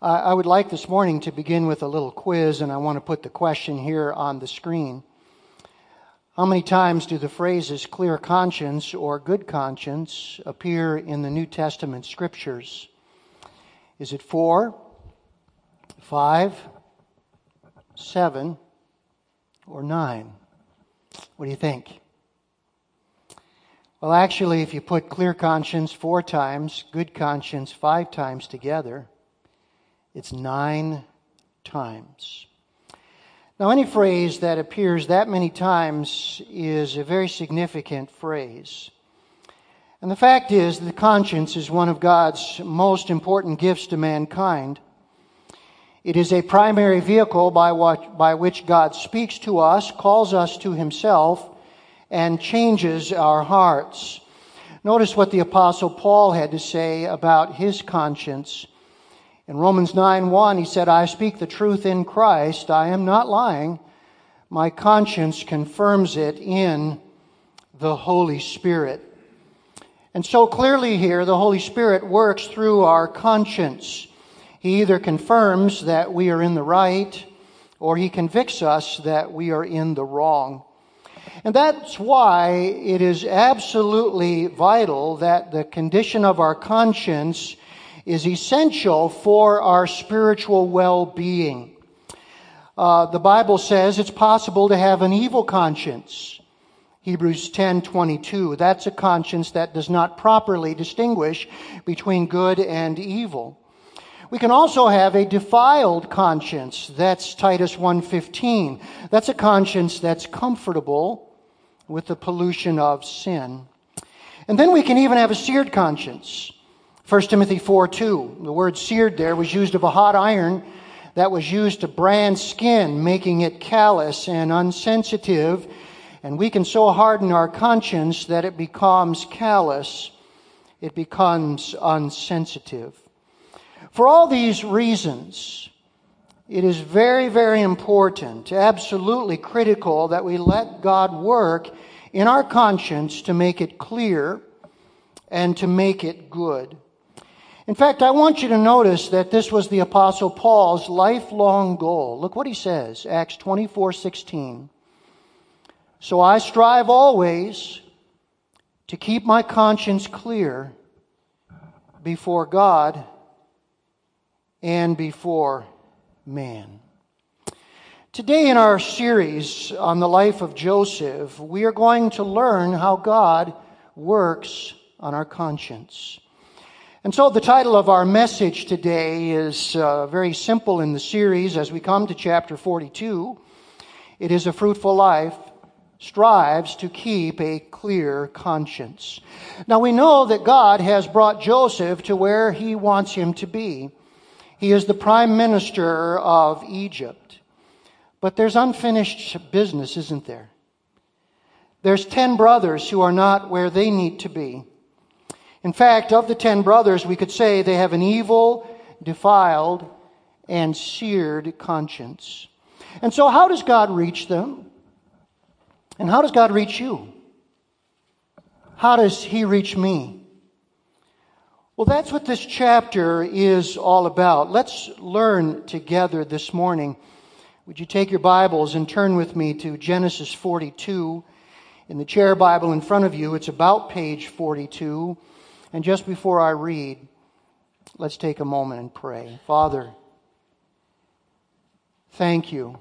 I would like this morning to begin with a little quiz, and I want to put the question here on the screen. How many times do the phrases clear conscience or good conscience appear in the New Testament scriptures? Is it four, five, seven, or nine? What do you think? Well, actually, if you put clear conscience four times, good conscience five times together, it's nine times. Now, any phrase that appears that many times is a very significant phrase. And the fact is, the conscience is one of God's most important gifts to mankind. It is a primary vehicle by, what, by which God speaks to us, calls us to Himself, and changes our hearts. Notice what the Apostle Paul had to say about his conscience in Romans 9 1, he said, I speak the truth in Christ. I am not lying. My conscience confirms it in the Holy Spirit. And so clearly here, the Holy Spirit works through our conscience. He either confirms that we are in the right, or he convicts us that we are in the wrong. And that's why it is absolutely vital that the condition of our conscience is essential for our spiritual well being. Uh, the Bible says it's possible to have an evil conscience. Hebrews 10:22. That's a conscience that does not properly distinguish between good and evil. We can also have a defiled conscience. That's Titus 1:15. That's a conscience that's comfortable with the pollution of sin. And then we can even have a seared conscience. 1 Timothy 4 2, the word seared there was used of a hot iron that was used to brand skin, making it callous and unsensitive. And we can so harden our conscience that it becomes callous, it becomes unsensitive. For all these reasons, it is very, very important, absolutely critical, that we let God work in our conscience to make it clear and to make it good. In fact, I want you to notice that this was the apostle Paul's lifelong goal. Look what he says, Acts 24:16. So I strive always to keep my conscience clear before God and before man. Today in our series on the life of Joseph, we are going to learn how God works on our conscience. And so the title of our message today is uh, very simple in the series as we come to chapter 42. It is a fruitful life strives to keep a clear conscience. Now we know that God has brought Joseph to where he wants him to be. He is the prime minister of Egypt. But there's unfinished business, isn't there? There's 10 brothers who are not where they need to be. In fact, of the ten brothers, we could say they have an evil, defiled, and seared conscience. And so, how does God reach them? And how does God reach you? How does He reach me? Well, that's what this chapter is all about. Let's learn together this morning. Would you take your Bibles and turn with me to Genesis 42? In the chair Bible in front of you, it's about page 42. And just before I read, let's take a moment and pray. Father, thank you.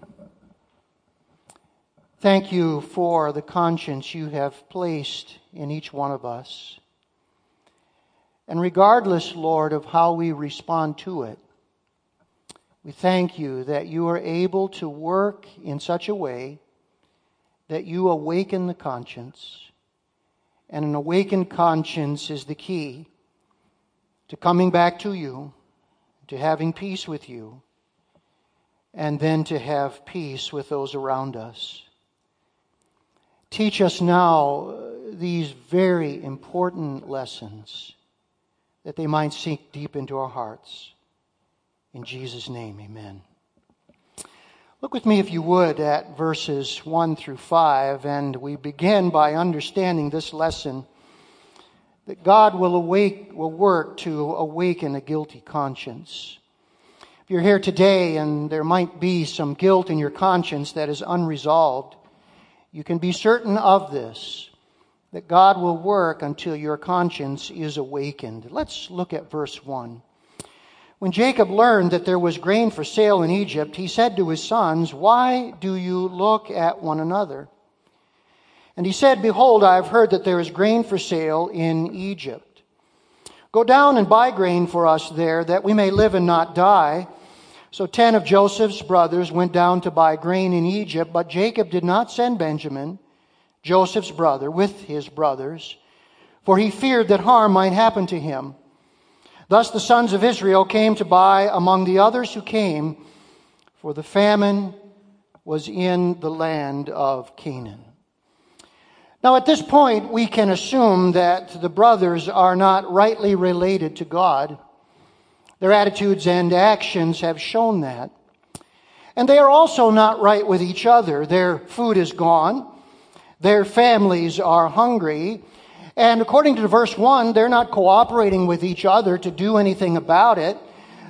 Thank you for the conscience you have placed in each one of us. And regardless, Lord, of how we respond to it, we thank you that you are able to work in such a way that you awaken the conscience and an awakened conscience is the key to coming back to you, to having peace with you, and then to have peace with those around us. Teach us now uh, these very important lessons that they might sink deep into our hearts. In Jesus' name, amen. Look with me, if you would, at verses 1 through 5, and we begin by understanding this lesson that God will, awake, will work to awaken a guilty conscience. If you're here today and there might be some guilt in your conscience that is unresolved, you can be certain of this that God will work until your conscience is awakened. Let's look at verse 1. When Jacob learned that there was grain for sale in Egypt, he said to his sons, Why do you look at one another? And he said, Behold, I have heard that there is grain for sale in Egypt. Go down and buy grain for us there, that we may live and not die. So ten of Joseph's brothers went down to buy grain in Egypt, but Jacob did not send Benjamin Joseph's brother, with his brothers, for he feared that harm might happen to him. Thus the sons of Israel came to buy among the others who came, for the famine was in the land of Canaan. Now, at this point, we can assume that the brothers are not rightly related to God. Their attitudes and actions have shown that. And they are also not right with each other. Their food is gone. Their families are hungry. And according to verse 1, they're not cooperating with each other to do anything about it.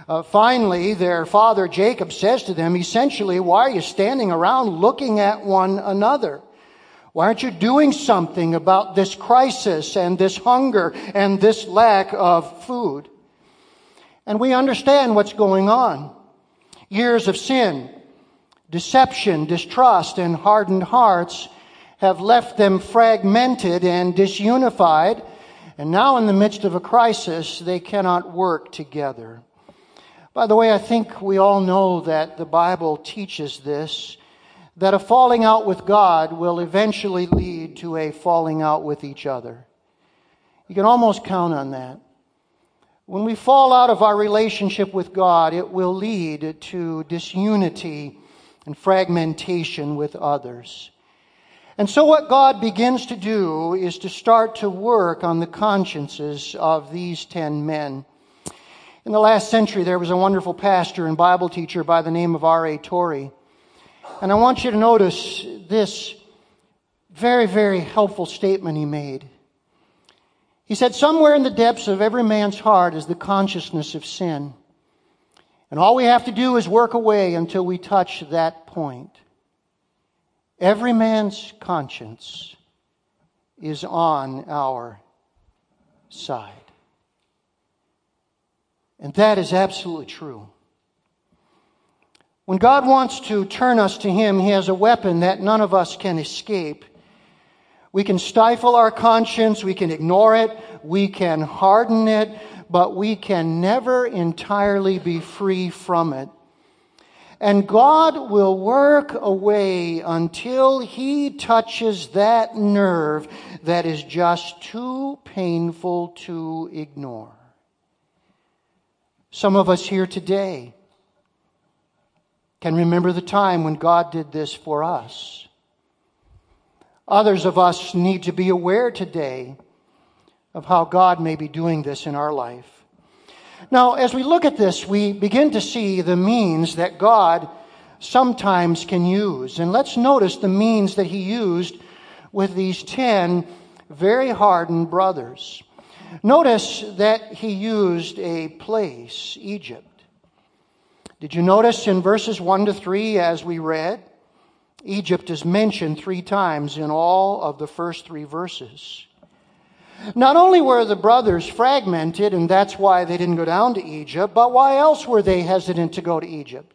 Uh, finally, their father Jacob says to them, essentially, why are you standing around looking at one another? Why aren't you doing something about this crisis and this hunger and this lack of food? And we understand what's going on. Years of sin, deception, distrust, and hardened hearts have left them fragmented and disunified, and now in the midst of a crisis, they cannot work together. By the way, I think we all know that the Bible teaches this that a falling out with God will eventually lead to a falling out with each other. You can almost count on that. When we fall out of our relationship with God, it will lead to disunity and fragmentation with others. And so, what God begins to do is to start to work on the consciences of these ten men. In the last century, there was a wonderful pastor and Bible teacher by the name of R.A. Torrey. And I want you to notice this very, very helpful statement he made. He said, Somewhere in the depths of every man's heart is the consciousness of sin. And all we have to do is work away until we touch that point. Every man's conscience is on our side. And that is absolutely true. When God wants to turn us to Him, He has a weapon that none of us can escape. We can stifle our conscience, we can ignore it, we can harden it, but we can never entirely be free from it. And God will work away until He touches that nerve that is just too painful to ignore. Some of us here today can remember the time when God did this for us. Others of us need to be aware today of how God may be doing this in our life. Now, as we look at this, we begin to see the means that God sometimes can use. And let's notice the means that he used with these 10 very hardened brothers. Notice that he used a place, Egypt. Did you notice in verses 1 to 3 as we read? Egypt is mentioned three times in all of the first three verses. Not only were the brothers fragmented, and that's why they didn't go down to Egypt, but why else were they hesitant to go to Egypt?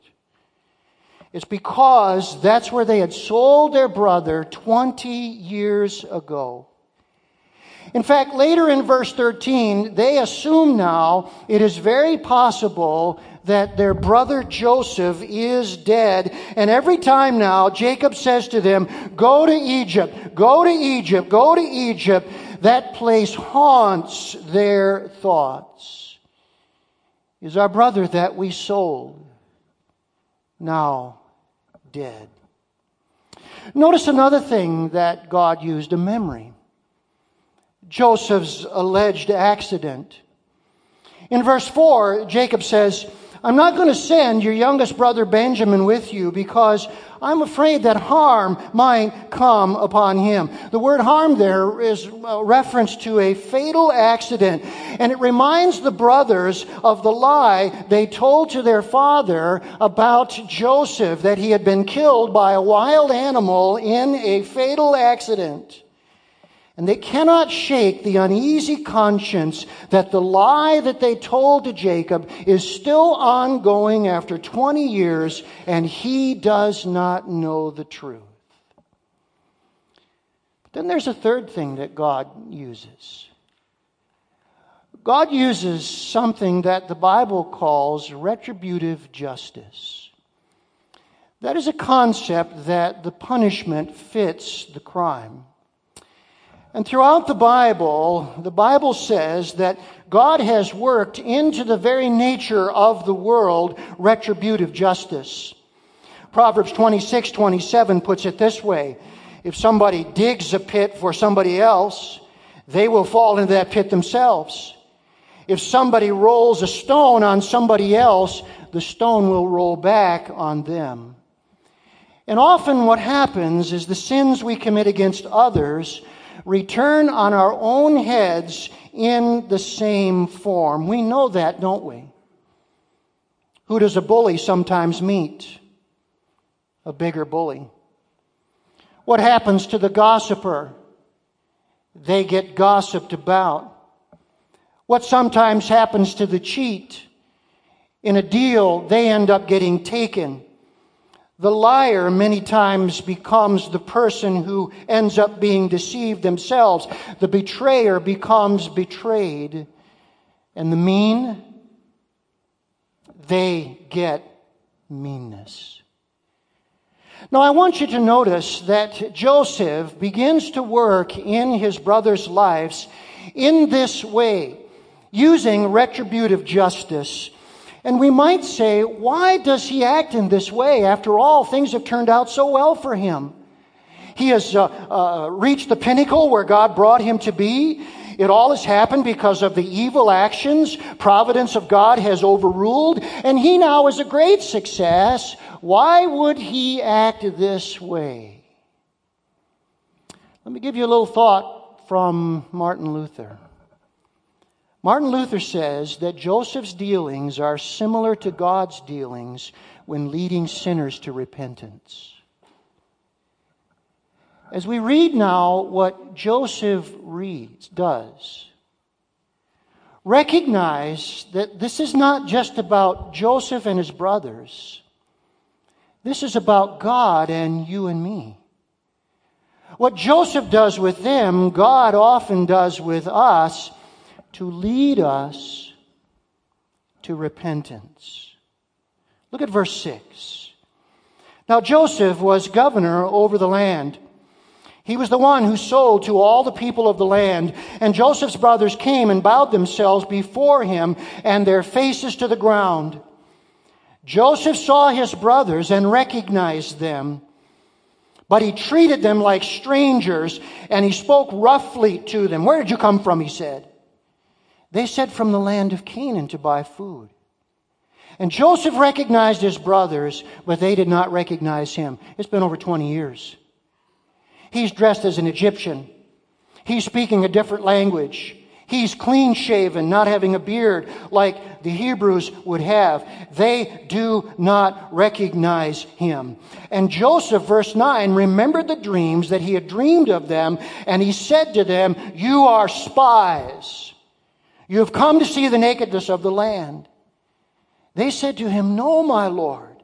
It's because that's where they had sold their brother 20 years ago. In fact, later in verse 13, they assume now it is very possible that their brother Joseph is dead. And every time now, Jacob says to them, Go to Egypt, go to Egypt, go to Egypt that place haunts their thoughts. Is our brother that we sold now dead? Notice another thing that God used a memory Joseph's alleged accident. In verse 4, Jacob says, I'm not going to send your youngest brother Benjamin with you because I'm afraid that harm might come upon him. The word harm there is a reference to a fatal accident, and it reminds the brothers of the lie they told to their father about Joseph that he had been killed by a wild animal in a fatal accident. And they cannot shake the uneasy conscience that the lie that they told to Jacob is still ongoing after 20 years and he does not know the truth. But then there's a third thing that God uses. God uses something that the Bible calls retributive justice. That is a concept that the punishment fits the crime. And throughout the Bible, the Bible says that God has worked into the very nature of the world retributive justice. Proverbs 26, 27 puts it this way. If somebody digs a pit for somebody else, they will fall into that pit themselves. If somebody rolls a stone on somebody else, the stone will roll back on them. And often what happens is the sins we commit against others return on our own heads in the same form. We know that, don't we? Who does a bully sometimes meet? A bigger bully. What happens to the gossiper? They get gossiped about. What sometimes happens to the cheat? In a deal, they end up getting taken. The liar many times becomes the person who ends up being deceived themselves. The betrayer becomes betrayed. And the mean, they get meanness. Now, I want you to notice that Joseph begins to work in his brothers' lives in this way, using retributive justice and we might say, why does he act in this way? After all, things have turned out so well for him. He has uh, uh, reached the pinnacle where God brought him to be. It all has happened because of the evil actions. Providence of God has overruled, and he now is a great success. Why would he act this way? Let me give you a little thought from Martin Luther. Martin Luther says that Joseph's dealings are similar to God's dealings when leading sinners to repentance. As we read now what Joseph reads, does, recognize that this is not just about Joseph and his brothers. This is about God and you and me. What Joseph does with them, God often does with us to lead us to repentance. Look at verse 6. Now Joseph was governor over the land. He was the one who sold to all the people of the land. And Joseph's brothers came and bowed themselves before him and their faces to the ground. Joseph saw his brothers and recognized them. But he treated them like strangers and he spoke roughly to them. Where did you come from? He said. They said from the land of Canaan to buy food. And Joseph recognized his brothers, but they did not recognize him. It's been over 20 years. He's dressed as an Egyptian. He's speaking a different language. He's clean shaven, not having a beard like the Hebrews would have. They do not recognize him. And Joseph, verse 9, remembered the dreams that he had dreamed of them, and he said to them, You are spies. You have come to see the nakedness of the land. They said to him, No, my Lord.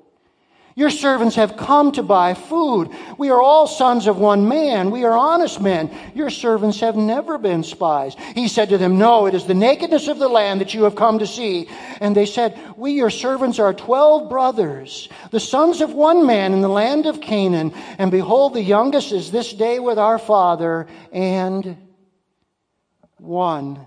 Your servants have come to buy food. We are all sons of one man. We are honest men. Your servants have never been spies. He said to them, No, it is the nakedness of the land that you have come to see. And they said, We, your servants, are twelve brothers, the sons of one man in the land of Canaan. And behold, the youngest is this day with our father, and one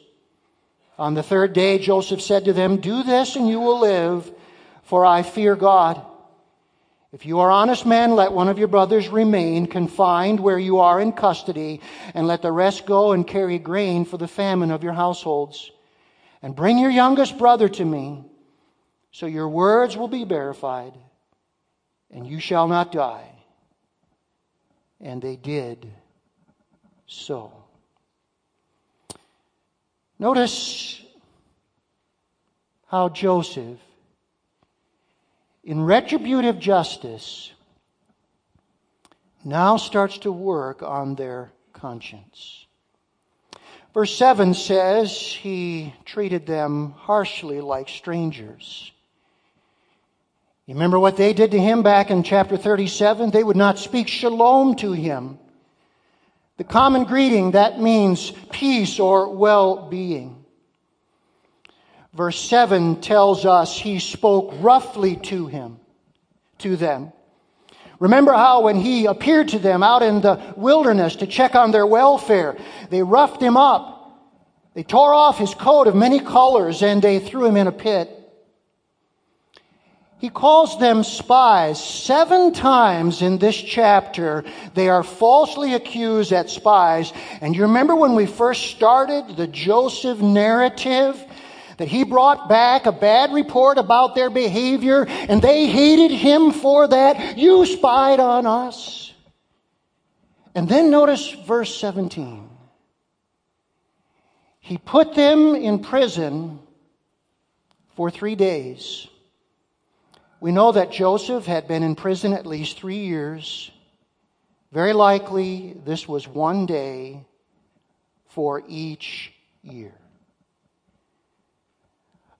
On the third day, Joseph said to them, Do this and you will live, for I fear God. If you are honest men, let one of your brothers remain confined where you are in custody, and let the rest go and carry grain for the famine of your households. And bring your youngest brother to me, so your words will be verified, and you shall not die. And they did so. Notice how Joseph in retributive justice now starts to work on their conscience. Verse 7 says he treated them harshly like strangers. You remember what they did to him back in chapter 37? They would not speak shalom to him. The common greeting that means peace or well being. Verse 7 tells us he spoke roughly to him, to them. Remember how when he appeared to them out in the wilderness to check on their welfare, they roughed him up. They tore off his coat of many colors and they threw him in a pit. He calls them spies. Seven times in this chapter, they are falsely accused as spies. And you remember when we first started the Joseph narrative? that he brought back a bad report about their behavior and they hated him for that. You spied on us. And then notice verse 17. He put them in prison for three days. We know that Joseph had been in prison at least three years. Very likely, this was one day for each year.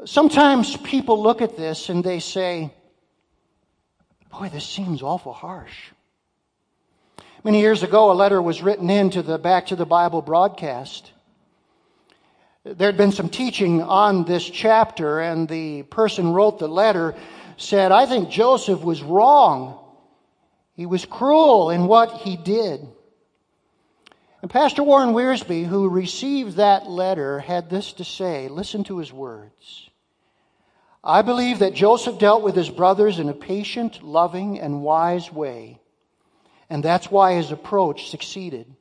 Sometimes people look at this and they say, Boy, this seems awful harsh. Many years ago, a letter was written into the Back to the Bible broadcast. There had been some teaching on this chapter, and the person wrote the letter said, I think Joseph was wrong. He was cruel in what he did. And Pastor Warren Wiersbe, who received that letter, had this to say. Listen to his words. I believe that Joseph dealt with his brothers in a patient, loving, and wise way. And that's why his approach succeeded.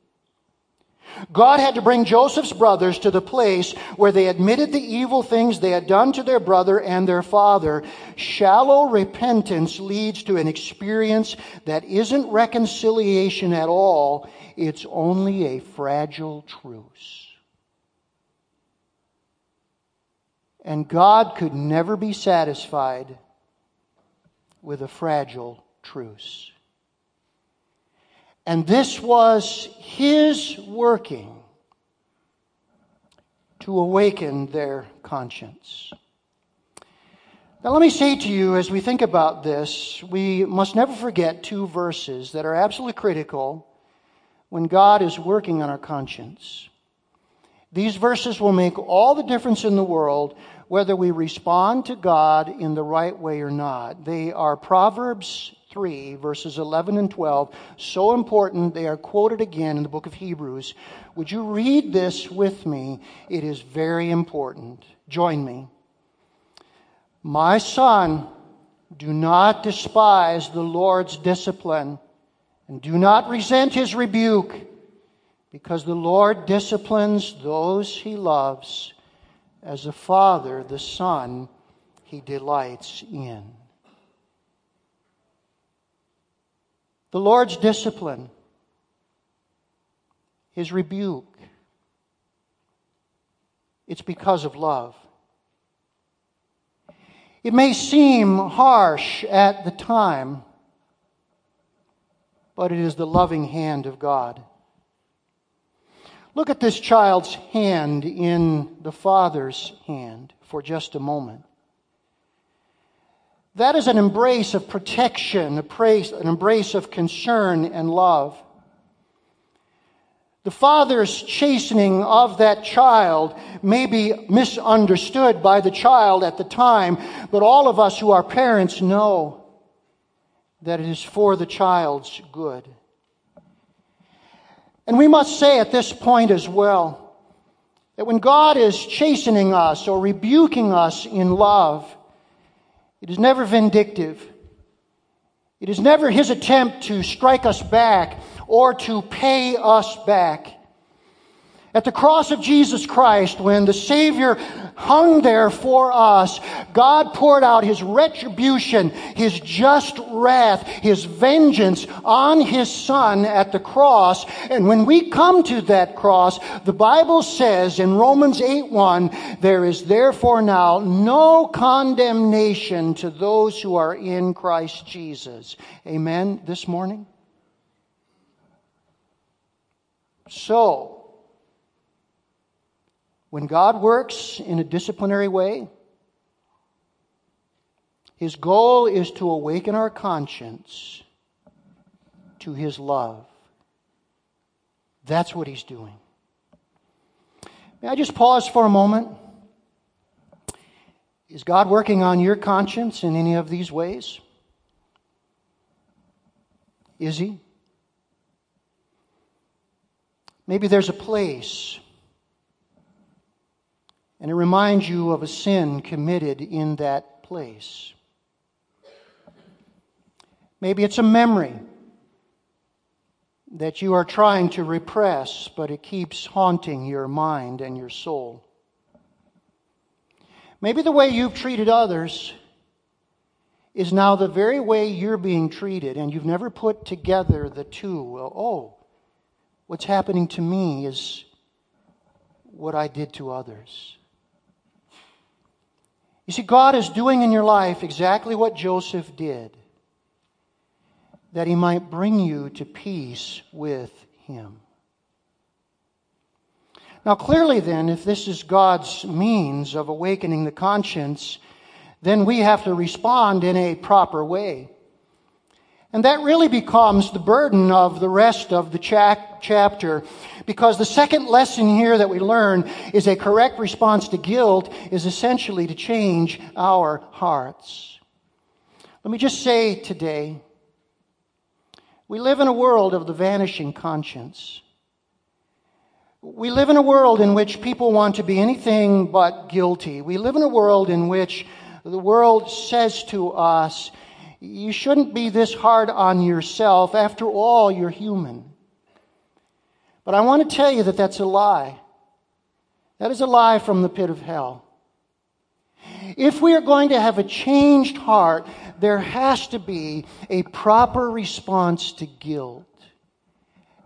God had to bring Joseph's brothers to the place where they admitted the evil things they had done to their brother and their father. Shallow repentance leads to an experience that isn't reconciliation at all, it's only a fragile truce. And God could never be satisfied with a fragile truce. And this was His working to awaken their conscience. Now, let me say to you, as we think about this, we must never forget two verses that are absolutely critical when God is working on our conscience. These verses will make all the difference in the world whether we respond to God in the right way or not. They are Proverbs 3, verses 11 and 12. So important, they are quoted again in the book of Hebrews. Would you read this with me? It is very important. Join me. My son, do not despise the Lord's discipline, and do not resent his rebuke because the Lord disciplines those he loves, as a father the son he delights in. The Lord's discipline, his rebuke, it's because of love. It may seem harsh at the time, but it is the loving hand of God. Look at this child's hand in the father's hand for just a moment. That is an embrace of protection, an embrace of concern and love. The father's chastening of that child may be misunderstood by the child at the time, but all of us who are parents know that it is for the child's good. And we must say at this point as well that when God is chastening us or rebuking us in love, it is never vindictive. It is never his attempt to strike us back or to pay us back. At the cross of Jesus Christ, when the Savior hung there for us, God poured out His retribution, His just wrath, His vengeance on His Son at the cross. And when we come to that cross, the Bible says in Romans 8 1, there is therefore now no condemnation to those who are in Christ Jesus. Amen this morning? So, when God works in a disciplinary way, his goal is to awaken our conscience to his love. That's what he's doing. May I just pause for a moment? Is God working on your conscience in any of these ways? Is he? Maybe there's a place, and it reminds you of a sin committed in that place. Maybe it's a memory that you are trying to repress, but it keeps haunting your mind and your soul. Maybe the way you've treated others is now the very way you're being treated, and you've never put together the two. Oh, What's happening to me is what I did to others. You see, God is doing in your life exactly what Joseph did, that he might bring you to peace with him. Now, clearly, then, if this is God's means of awakening the conscience, then we have to respond in a proper way. And that really becomes the burden of the rest of the chapter because the second lesson here that we learn is a correct response to guilt is essentially to change our hearts. Let me just say today, we live in a world of the vanishing conscience. We live in a world in which people want to be anything but guilty. We live in a world in which the world says to us, you shouldn't be this hard on yourself. After all, you're human. But I want to tell you that that's a lie. That is a lie from the pit of hell. If we are going to have a changed heart, there has to be a proper response to guilt.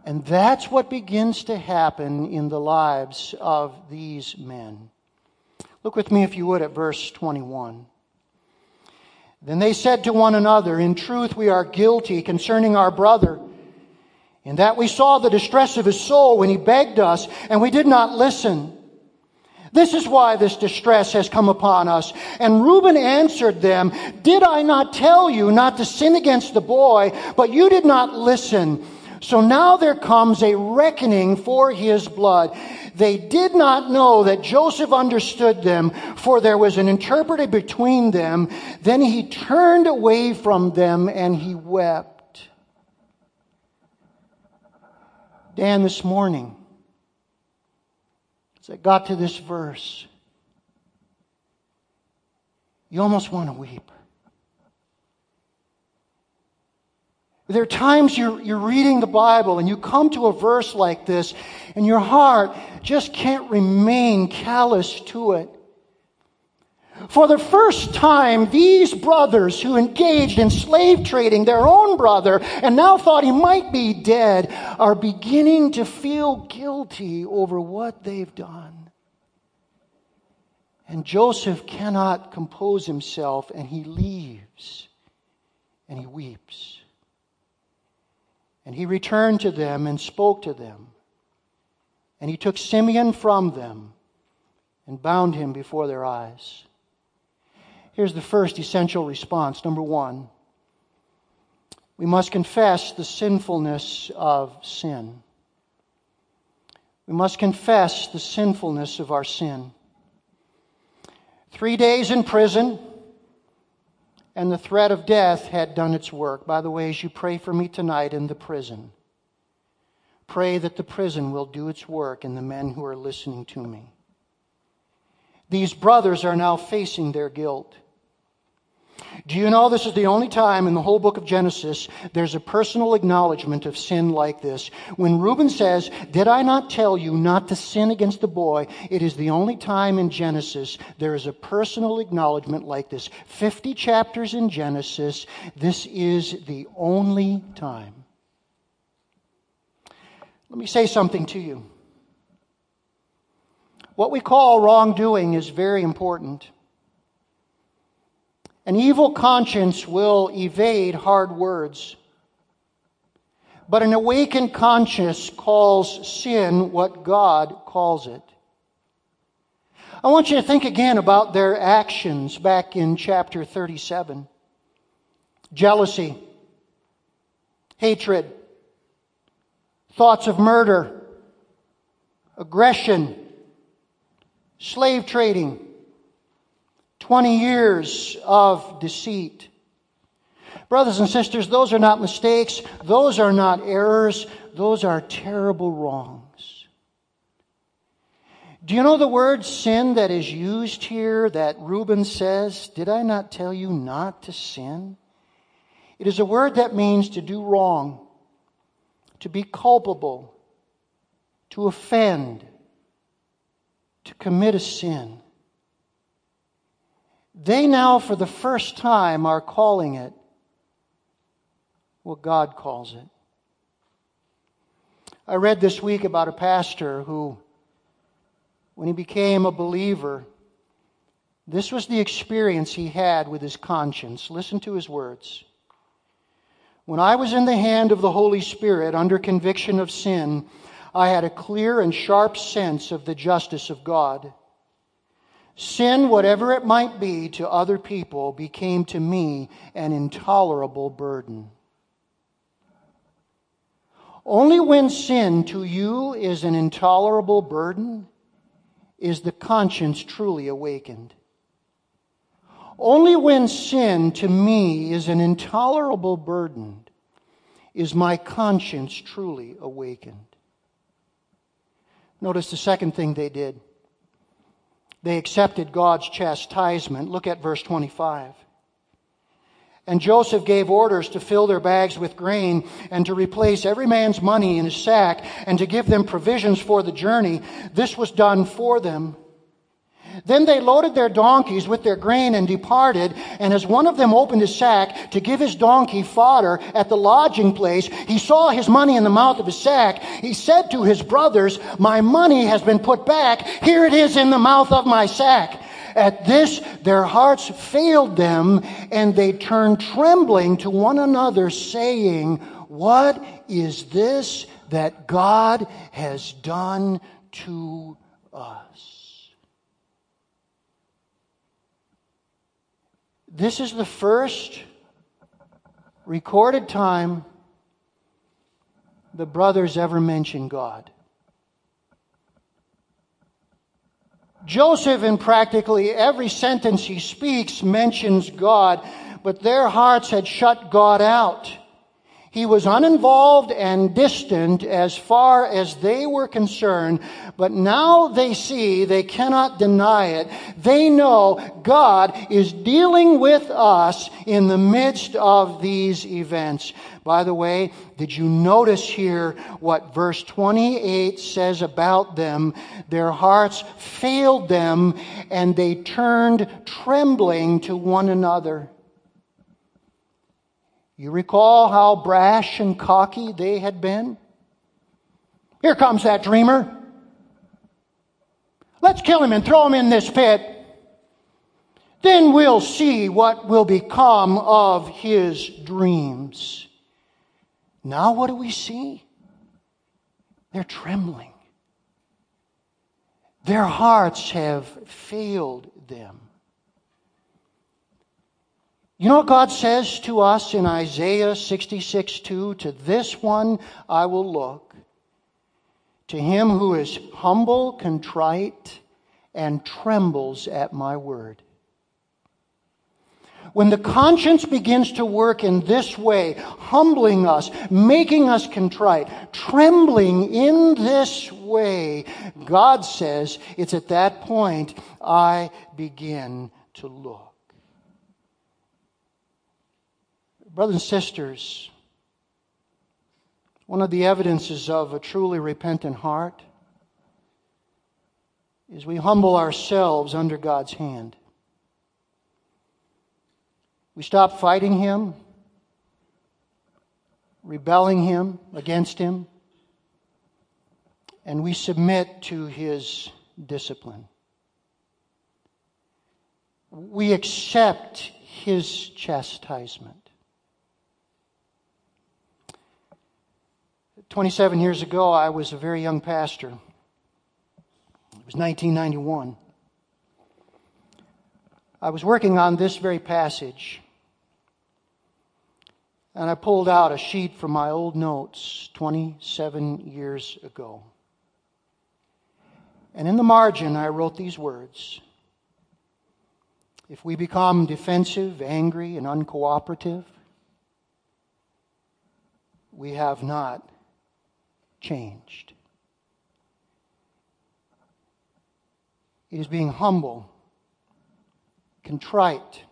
And that's what begins to happen in the lives of these men. Look with me, if you would, at verse 21. Then they said to one another, In truth, we are guilty concerning our brother, in that we saw the distress of his soul when he begged us, and we did not listen. This is why this distress has come upon us. And Reuben answered them, Did I not tell you not to sin against the boy, but you did not listen? So now there comes a reckoning for his blood. They did not know that Joseph understood them, for there was an interpreter between them. Then he turned away from them and he wept. Dan, this morning, as I got to this verse, you almost want to weep. There are times you're, you're reading the Bible and you come to a verse like this and your heart just can't remain callous to it. For the first time, these brothers who engaged in slave trading their own brother and now thought he might be dead are beginning to feel guilty over what they've done. And Joseph cannot compose himself and he leaves and he weeps. And he returned to them and spoke to them. And he took Simeon from them and bound him before their eyes. Here's the first essential response. Number one, we must confess the sinfulness of sin. We must confess the sinfulness of our sin. Three days in prison, and the threat of death had done its work. By the way, as you pray for me tonight in the prison, pray that the prison will do its work in the men who are listening to me. These brothers are now facing their guilt. Do you know this is the only time in the whole book of Genesis there's a personal acknowledgement of sin like this? When Reuben says, Did I not tell you not to sin against the boy? It is the only time in Genesis there is a personal acknowledgement like this. 50 chapters in Genesis, this is the only time. Let me say something to you. What we call wrongdoing is very important. An evil conscience will evade hard words. But an awakened conscience calls sin what God calls it. I want you to think again about their actions back in chapter 37 jealousy, hatred, thoughts of murder, aggression, slave trading, 20 years of deceit. Brothers and sisters, those are not mistakes. Those are not errors. Those are terrible wrongs. Do you know the word sin that is used here that Reuben says, Did I not tell you not to sin? It is a word that means to do wrong, to be culpable, to offend, to commit a sin. They now, for the first time, are calling it what God calls it. I read this week about a pastor who, when he became a believer, this was the experience he had with his conscience. Listen to his words. When I was in the hand of the Holy Spirit under conviction of sin, I had a clear and sharp sense of the justice of God. Sin, whatever it might be to other people, became to me an intolerable burden. Only when sin to you is an intolerable burden is the conscience truly awakened. Only when sin to me is an intolerable burden is my conscience truly awakened. Notice the second thing they did. They accepted God's chastisement. Look at verse 25. And Joseph gave orders to fill their bags with grain and to replace every man's money in his sack and to give them provisions for the journey. This was done for them. Then they loaded their donkeys with their grain and departed. And as one of them opened his sack to give his donkey fodder at the lodging place, he saw his money in the mouth of his sack. He said to his brothers, My money has been put back. Here it is in the mouth of my sack. At this, their hearts failed them, and they turned trembling to one another, saying, What is this that God has done to us? This is the first recorded time the brothers ever mention God. Joseph, in practically every sentence he speaks, mentions God, but their hearts had shut God out. He was uninvolved and distant as far as they were concerned, but now they see, they cannot deny it. They know God is dealing with us in the midst of these events. By the way, did you notice here what verse 28 says about them? Their hearts failed them and they turned trembling to one another. You recall how brash and cocky they had been? Here comes that dreamer. Let's kill him and throw him in this pit. Then we'll see what will become of his dreams. Now, what do we see? They're trembling. Their hearts have failed them. You know what God says to us in Isaiah 66 2? To this one I will look, to him who is humble, contrite, and trembles at my word. When the conscience begins to work in this way, humbling us, making us contrite, trembling in this way, God says it's at that point I begin to look. Brothers and sisters, one of the evidences of a truly repentant heart is we humble ourselves under God's hand. We stop fighting Him, rebelling Him against Him, and we submit to His discipline. We accept His chastisement. 27 years ago, I was a very young pastor. It was 1991. I was working on this very passage, and I pulled out a sheet from my old notes 27 years ago. And in the margin, I wrote these words If we become defensive, angry, and uncooperative, we have not changed. It is being humble, contrite,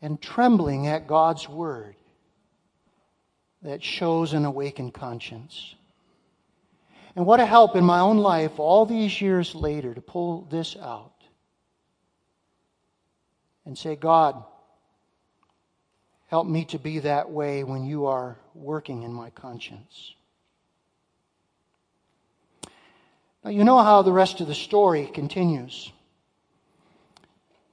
and trembling at God's word that shows an awakened conscience. And what a help in my own life all these years later to pull this out and say, God, help me to be that way when you are working in my conscience. Now, you know how the rest of the story continues.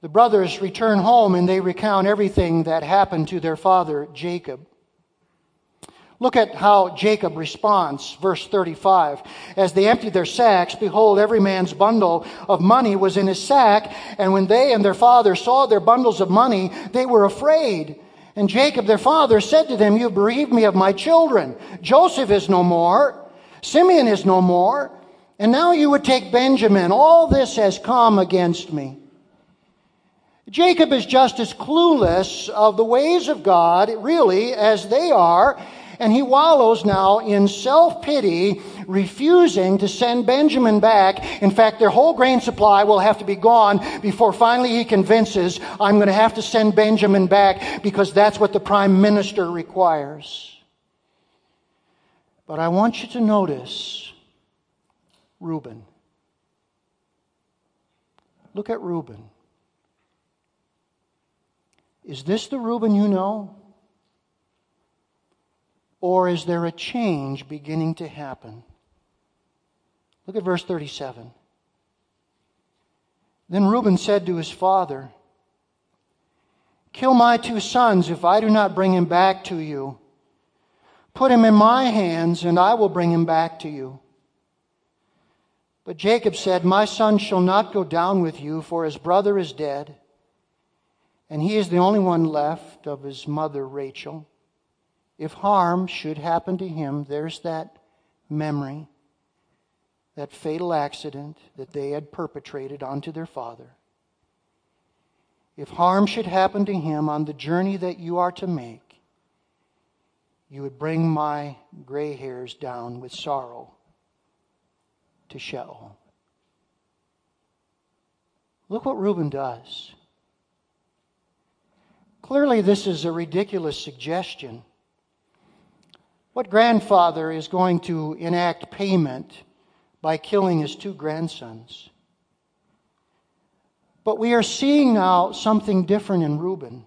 The brothers return home and they recount everything that happened to their father, Jacob. Look at how Jacob responds, verse 35. As they emptied their sacks, behold, every man's bundle of money was in his sack, and when they and their father saw their bundles of money, they were afraid. And Jacob, their father, said to them, You have bereaved me of my children. Joseph is no more. Simeon is no more. And now you would take Benjamin. All this has come against me. Jacob is just as clueless of the ways of God, really, as they are, and he wallows now in self pity, refusing to send Benjamin back. In fact, their whole grain supply will have to be gone before finally he convinces, I'm going to have to send Benjamin back because that's what the prime minister requires. But I want you to notice Reuben. Look at Reuben. Is this the Reuben you know? Or is there a change beginning to happen? Look at verse 37. Then Reuben said to his father, Kill my two sons if I do not bring him back to you. Put him in my hands, and I will bring him back to you. But Jacob said, My son shall not go down with you, for his brother is dead, and he is the only one left of his mother Rachel if harm should happen to him, there's that memory, that fatal accident that they had perpetrated onto their father. If harm should happen to him on the journey that you are to make, you would bring my gray hairs down with sorrow to Sheol. Look what Reuben does. Clearly, this is a ridiculous suggestion. What grandfather is going to enact payment by killing his two grandsons? But we are seeing now something different in Reuben.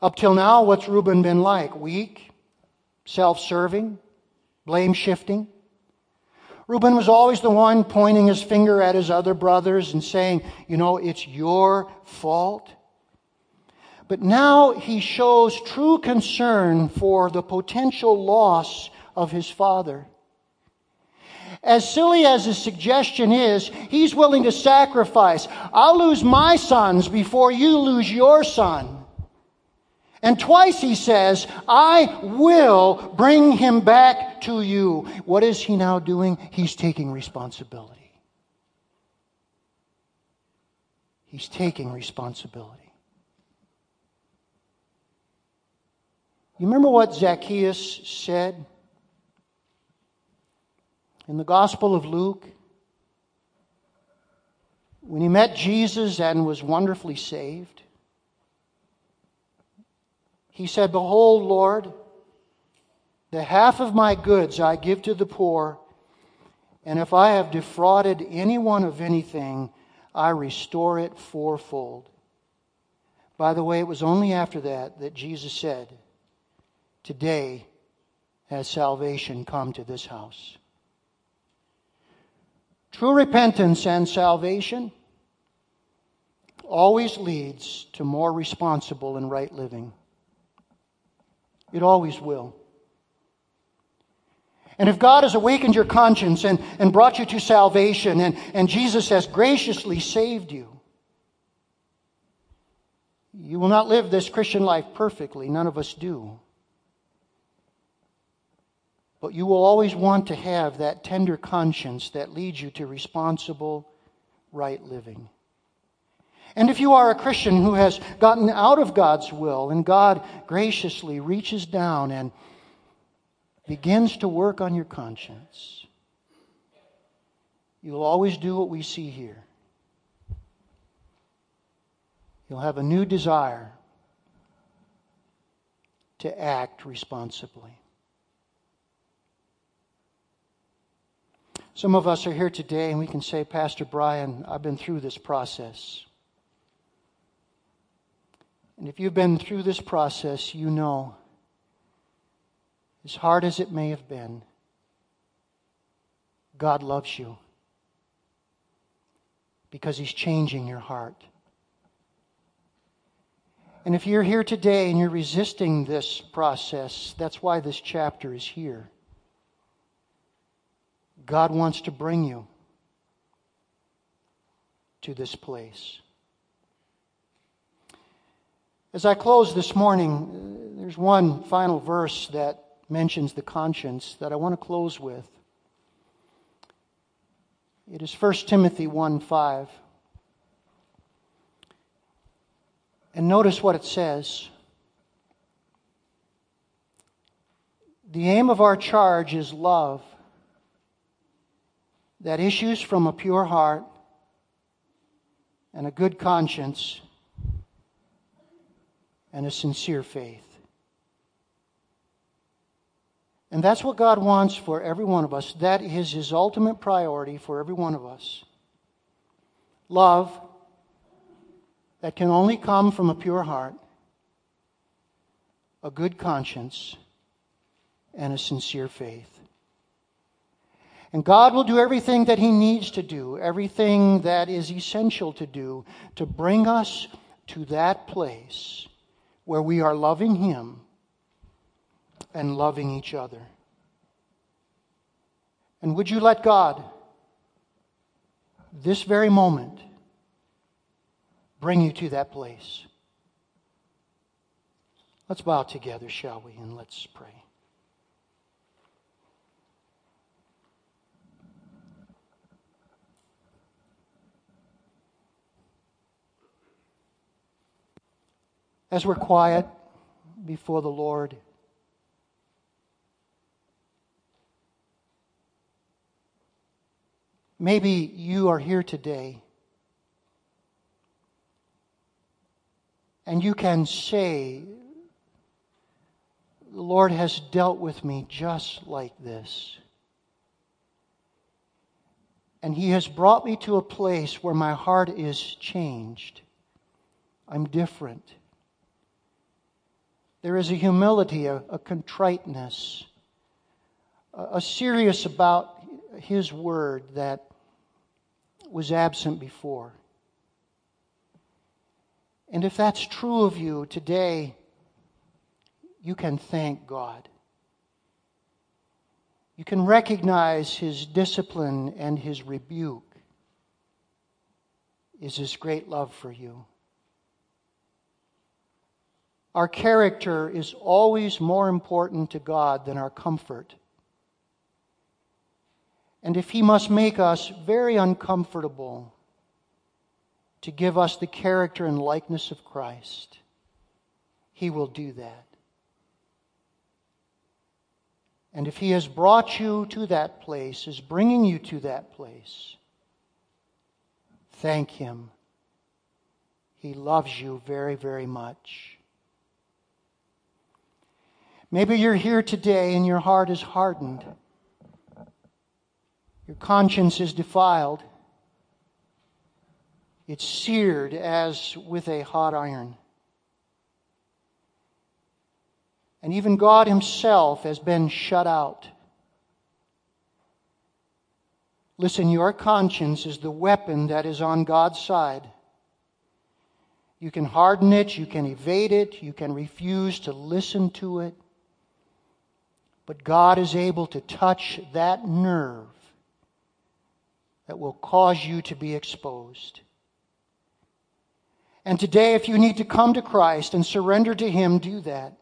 Up till now, what's Reuben been like? Weak, self serving, blame shifting. Reuben was always the one pointing his finger at his other brothers and saying, You know, it's your fault. But now he shows true concern for the potential loss of his father. As silly as his suggestion is, he's willing to sacrifice. I'll lose my sons before you lose your son. And twice he says, I will bring him back to you. What is he now doing? He's taking responsibility. He's taking responsibility. You remember what Zacchaeus said in the Gospel of Luke? When he met Jesus and was wonderfully saved, he said, Behold, Lord, the half of my goods I give to the poor, and if I have defrauded anyone of anything, I restore it fourfold. By the way, it was only after that that Jesus said, Today has salvation come to this house. True repentance and salvation always leads to more responsible and right living. It always will. And if God has awakened your conscience and, and brought you to salvation, and, and Jesus has graciously saved you, you will not live this Christian life perfectly. None of us do. But you will always want to have that tender conscience that leads you to responsible, right living. And if you are a Christian who has gotten out of God's will and God graciously reaches down and begins to work on your conscience, you'll always do what we see here. You'll have a new desire to act responsibly. Some of us are here today and we can say, Pastor Brian, I've been through this process. And if you've been through this process, you know as hard as it may have been, God loves you because He's changing your heart. And if you're here today and you're resisting this process, that's why this chapter is here. God wants to bring you to this place. As I close this morning, there's one final verse that mentions the conscience that I want to close with. It is 1 Timothy 1 5. And notice what it says. The aim of our charge is love that issues from a pure heart and a good conscience and a sincere faith. And that's what God wants for every one of us. That is His ultimate priority for every one of us. Love that can only come from a pure heart, a good conscience, and a sincere faith. And God will do everything that He needs to do, everything that is essential to do to bring us to that place where we are loving Him and loving each other. And would you let God, this very moment, bring you to that place? Let's bow together, shall we, and let's pray. As we're quiet before the Lord, Maybe you are here today and you can say, The Lord has dealt with me just like this. And He has brought me to a place where my heart is changed. I'm different. There is a humility, a, a contriteness, a, a serious about his word that was absent before. And if that's true of you today, you can thank God. You can recognize his discipline and his rebuke is his great love for you. Our character is always more important to God than our comfort. And if he must make us very uncomfortable to give us the character and likeness of Christ, he will do that. And if He has brought you to that place, is bringing you to that place, thank Him. He loves you very, very much. Maybe you're here today and your heart is hardened. Your conscience is defiled. It's seared as with a hot iron. And even God Himself has been shut out. Listen, your conscience is the weapon that is on God's side. You can harden it, you can evade it, you can refuse to listen to it. But God is able to touch that nerve that will cause you to be exposed. And today, if you need to come to Christ and surrender to Him, do that.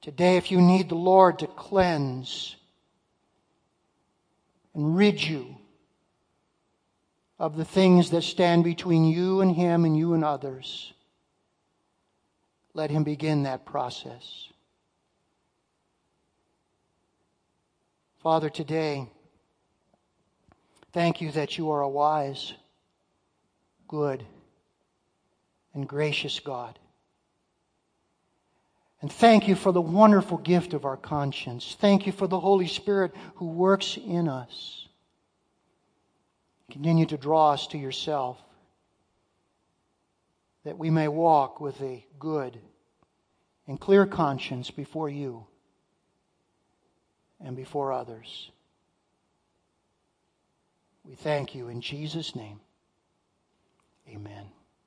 Today, if you need the Lord to cleanse and rid you of the things that stand between you and Him and you and others, let Him begin that process. Father, today, thank you that you are a wise, good, and gracious God. And thank you for the wonderful gift of our conscience. Thank you for the Holy Spirit who works in us. Continue to draw us to yourself that we may walk with a good and clear conscience before you and before others. We thank you in Jesus' name. Amen.